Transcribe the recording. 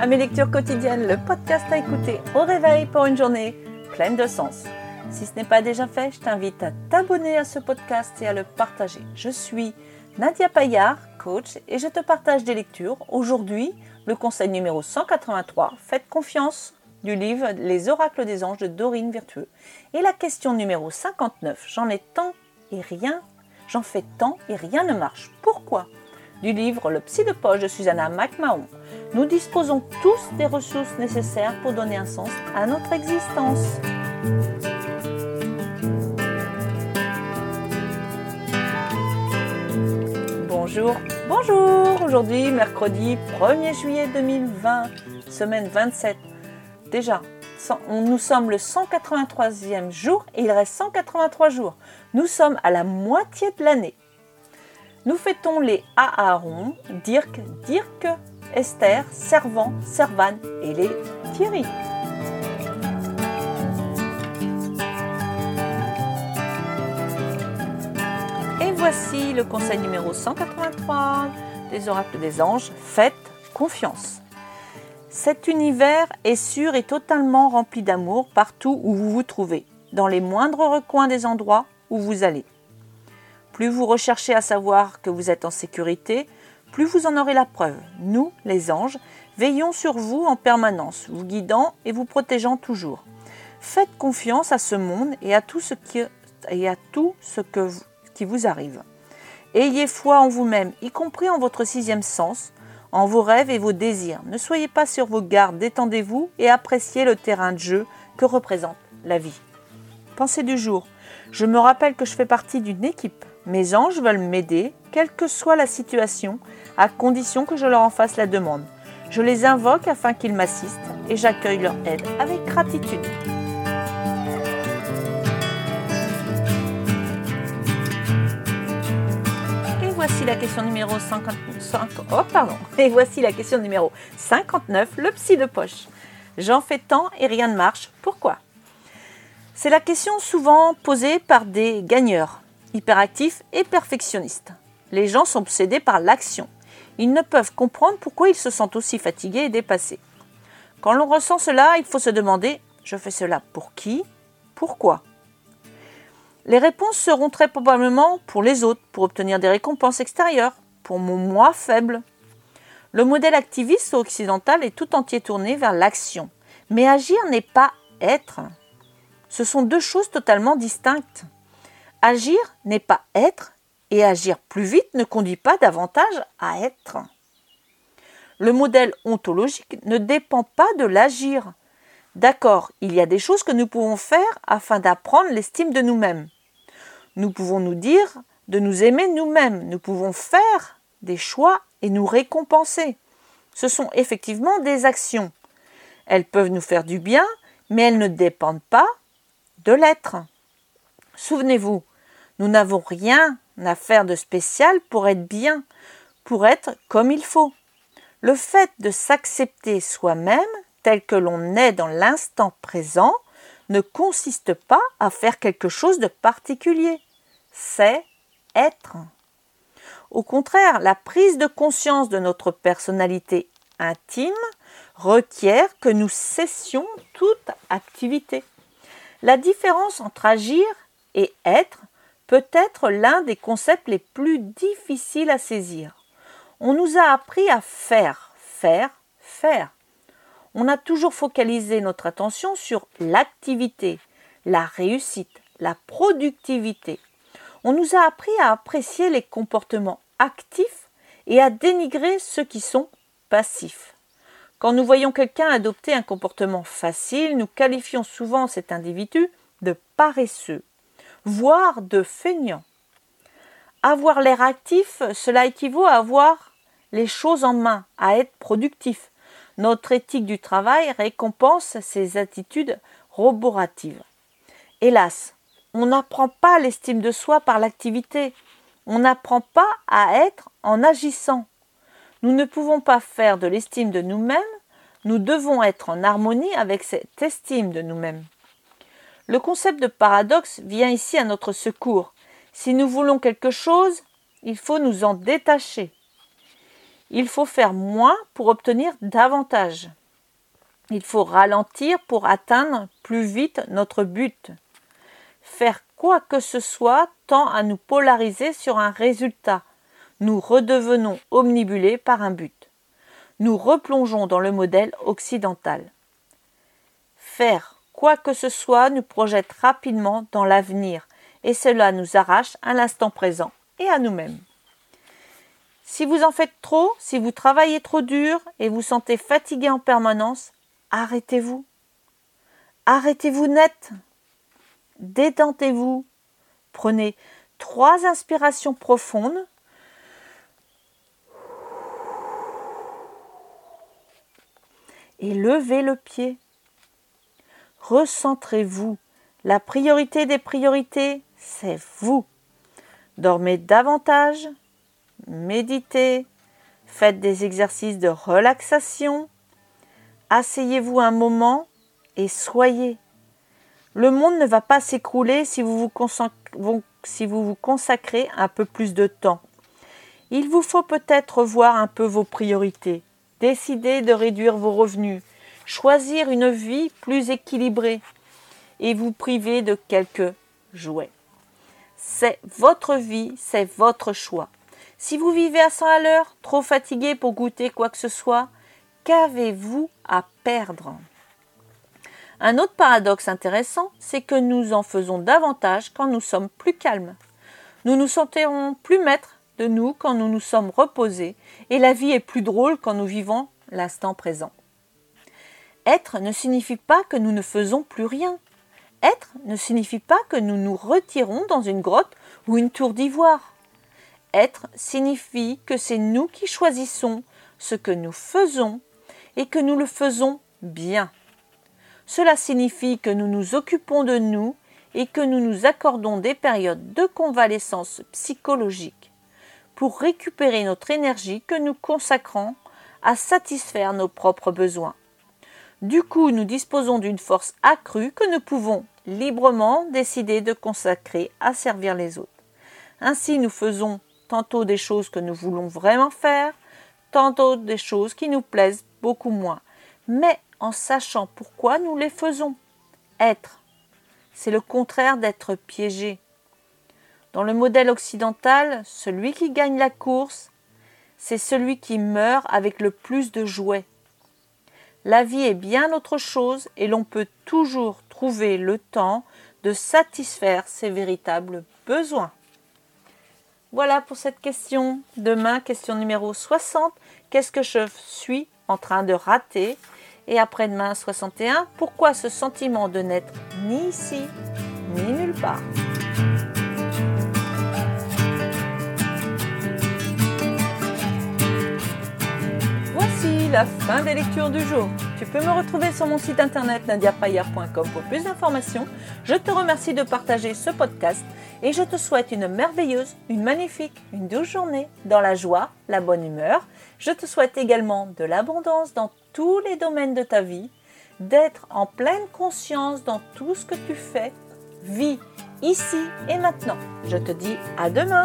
À mes lectures quotidiennes, le podcast à écouter au réveil pour une journée pleine de sens. Si ce n'est pas déjà fait, je t'invite à t'abonner à ce podcast et à le partager. Je suis Nadia Payard, coach, et je te partage des lectures. Aujourd'hui, le conseil numéro 183, Faites confiance du livre Les oracles des anges de Dorine Virtueux. Et la question numéro 59, J'en ai tant et rien, j'en fais tant et rien ne marche. Pourquoi? Du livre Le psy de poche de Susanna McMahon. Nous disposons tous des ressources nécessaires pour donner un sens à notre existence. Bonjour, bonjour Aujourd'hui, mercredi 1er juillet 2020, semaine 27. Déjà, nous sommes le 183e jour et il reste 183 jours. Nous sommes à la moitié de l'année. Nous fêtons les Aaron, Dirk, Dirk, Esther, Servant, Servan et les Thierry. Et voici le conseil numéro 183 des oracles des anges. Faites confiance. Cet univers est sûr et totalement rempli d'amour partout où vous vous trouvez, dans les moindres recoins des endroits où vous allez. Plus vous recherchez à savoir que vous êtes en sécurité, plus vous en aurez la preuve. Nous, les anges, veillons sur vous en permanence, vous guidant et vous protégeant toujours. Faites confiance à ce monde et à tout ce qui, que, vous arrive. Ayez foi en vous-même, y compris en votre sixième sens, en vos rêves et vos désirs. Ne soyez pas sur vos gardes, détendez-vous et appréciez le terrain de jeu que représente la vie. Pensez du jour. Je me rappelle que je fais partie d'une équipe. Mes anges veulent m'aider, quelle que soit la situation, à condition que je leur en fasse la demande. Je les invoque afin qu'ils m'assistent et j'accueille leur aide avec gratitude. Et voici la question numéro 55. Oh. Et voici la question numéro 59, le psy de poche. J'en fais tant et rien ne marche. Pourquoi? C'est la question souvent posée par des gagneurs hyperactifs et perfectionnistes. Les gens sont obsédés par l'action. Ils ne peuvent comprendre pourquoi ils se sentent aussi fatigués et dépassés. Quand l'on ressent cela, il faut se demander je fais cela pour qui? Pourquoi? Les réponses seront très probablement pour les autres, pour obtenir des récompenses extérieures, pour mon moi faible. Le modèle activiste occidental est tout entier tourné vers l'action. Mais agir n'est pas être. Ce sont deux choses totalement distinctes. Agir n'est pas être et agir plus vite ne conduit pas davantage à être. Le modèle ontologique ne dépend pas de l'agir. D'accord, il y a des choses que nous pouvons faire afin d'apprendre l'estime de nous-mêmes. Nous pouvons nous dire de nous aimer nous-mêmes. Nous pouvons faire des choix et nous récompenser. Ce sont effectivement des actions. Elles peuvent nous faire du bien, mais elles ne dépendent pas de l'être. Souvenez-vous, nous n'avons rien à faire de spécial pour être bien, pour être comme il faut. Le fait de s'accepter soi-même tel que l'on est dans l'instant présent ne consiste pas à faire quelque chose de particulier. C'est être. Au contraire, la prise de conscience de notre personnalité intime requiert que nous cessions toute activité. La différence entre agir et être peut être l'un des concepts les plus difficiles à saisir. On nous a appris à faire, faire, faire. On a toujours focalisé notre attention sur l'activité, la réussite, la productivité. On nous a appris à apprécier les comportements actifs et à dénigrer ceux qui sont passifs. Quand nous voyons quelqu'un adopter un comportement facile, nous qualifions souvent cet individu de paresseux voire de feignant. Avoir l'air actif, cela équivaut à avoir les choses en main, à être productif. Notre éthique du travail récompense ces attitudes roboratives. Hélas, on n'apprend pas l'estime de soi par l'activité. On n'apprend pas à être en agissant. Nous ne pouvons pas faire de l'estime de nous-mêmes, nous devons être en harmonie avec cette estime de nous-mêmes. Le concept de paradoxe vient ici à notre secours. Si nous voulons quelque chose, il faut nous en détacher. Il faut faire moins pour obtenir davantage. Il faut ralentir pour atteindre plus vite notre but. Faire quoi que ce soit tend à nous polariser sur un résultat. Nous redevenons omnibulés par un but. Nous replongeons dans le modèle occidental. Faire quoi que ce soit nous projette rapidement dans l'avenir et cela nous arrache à l'instant présent et à nous-mêmes. Si vous en faites trop, si vous travaillez trop dur et vous sentez fatigué en permanence, arrêtez-vous. Arrêtez-vous net. Détentez-vous. Prenez trois inspirations profondes. Et levez le pied. Recentrez-vous. La priorité des priorités, c'est vous. Dormez davantage, méditez, faites des exercices de relaxation, asseyez-vous un moment et soyez. Le monde ne va pas s'écrouler si vous vous, si vous consacrez un peu plus de temps. Il vous faut peut-être voir un peu vos priorités, décider de réduire vos revenus, choisir une vie plus équilibrée et vous priver de quelques jouets. C'est votre vie, c'est votre choix. Si vous vivez à 100 à l'heure, trop fatigué pour goûter quoi que ce soit, qu'avez-vous à perdre? Un autre paradoxe intéressant, c'est que nous en faisons davantage quand nous sommes plus calmes. Nous nous sentirons plus maîtres de nous quand nous nous sommes reposés et la vie est plus drôle quand nous vivons l'instant présent. Être ne signifie pas que nous ne faisons plus rien. Être ne signifie pas que nous nous retirons dans une grotte ou une tour d'ivoire. Être signifie que c'est nous qui choisissons ce que nous faisons et que nous le faisons bien. Cela signifie que nous nous occupons de nous et que nous nous accordons des périodes de convalescence psychologique pour récupérer notre énergie que nous consacrons à satisfaire nos propres besoins. Du coup, nous disposons d'une force accrue que nous pouvons librement décider de consacrer à servir les autres. Ainsi, nous faisons tantôt des choses que nous voulons vraiment faire, tantôt des choses qui nous plaisent beaucoup moins, mais en sachant pourquoi nous les faisons. Être, c'est le contraire d'être piégé. Dans le modèle occidental, celui qui gagne la course, c'est celui qui meurt avec le plus de jouets. La vie est bien autre chose et l'on peut toujours trouver le temps de satisfaire ses véritables besoins. Voilà pour cette question. Demain, question numéro 60. Qu'est-ce que je suis en train de rater? Et après-demain, 61. Pourquoi ce sentiment de n'être ni ici, ni nulle part? La fin des lectures du jour. Tu peux me retrouver sur mon site internet nadiapayer.com pour plus d'informations. Je te remercie de partager ce podcast et je te souhaite une merveilleuse, une magnifique, une douce journée dans la joie, la bonne humeur. Je te souhaite également de l'abondance dans tous les domaines de ta vie, d'être en pleine conscience dans tout ce que tu fais. Vis ici et maintenant. Je te dis à demain.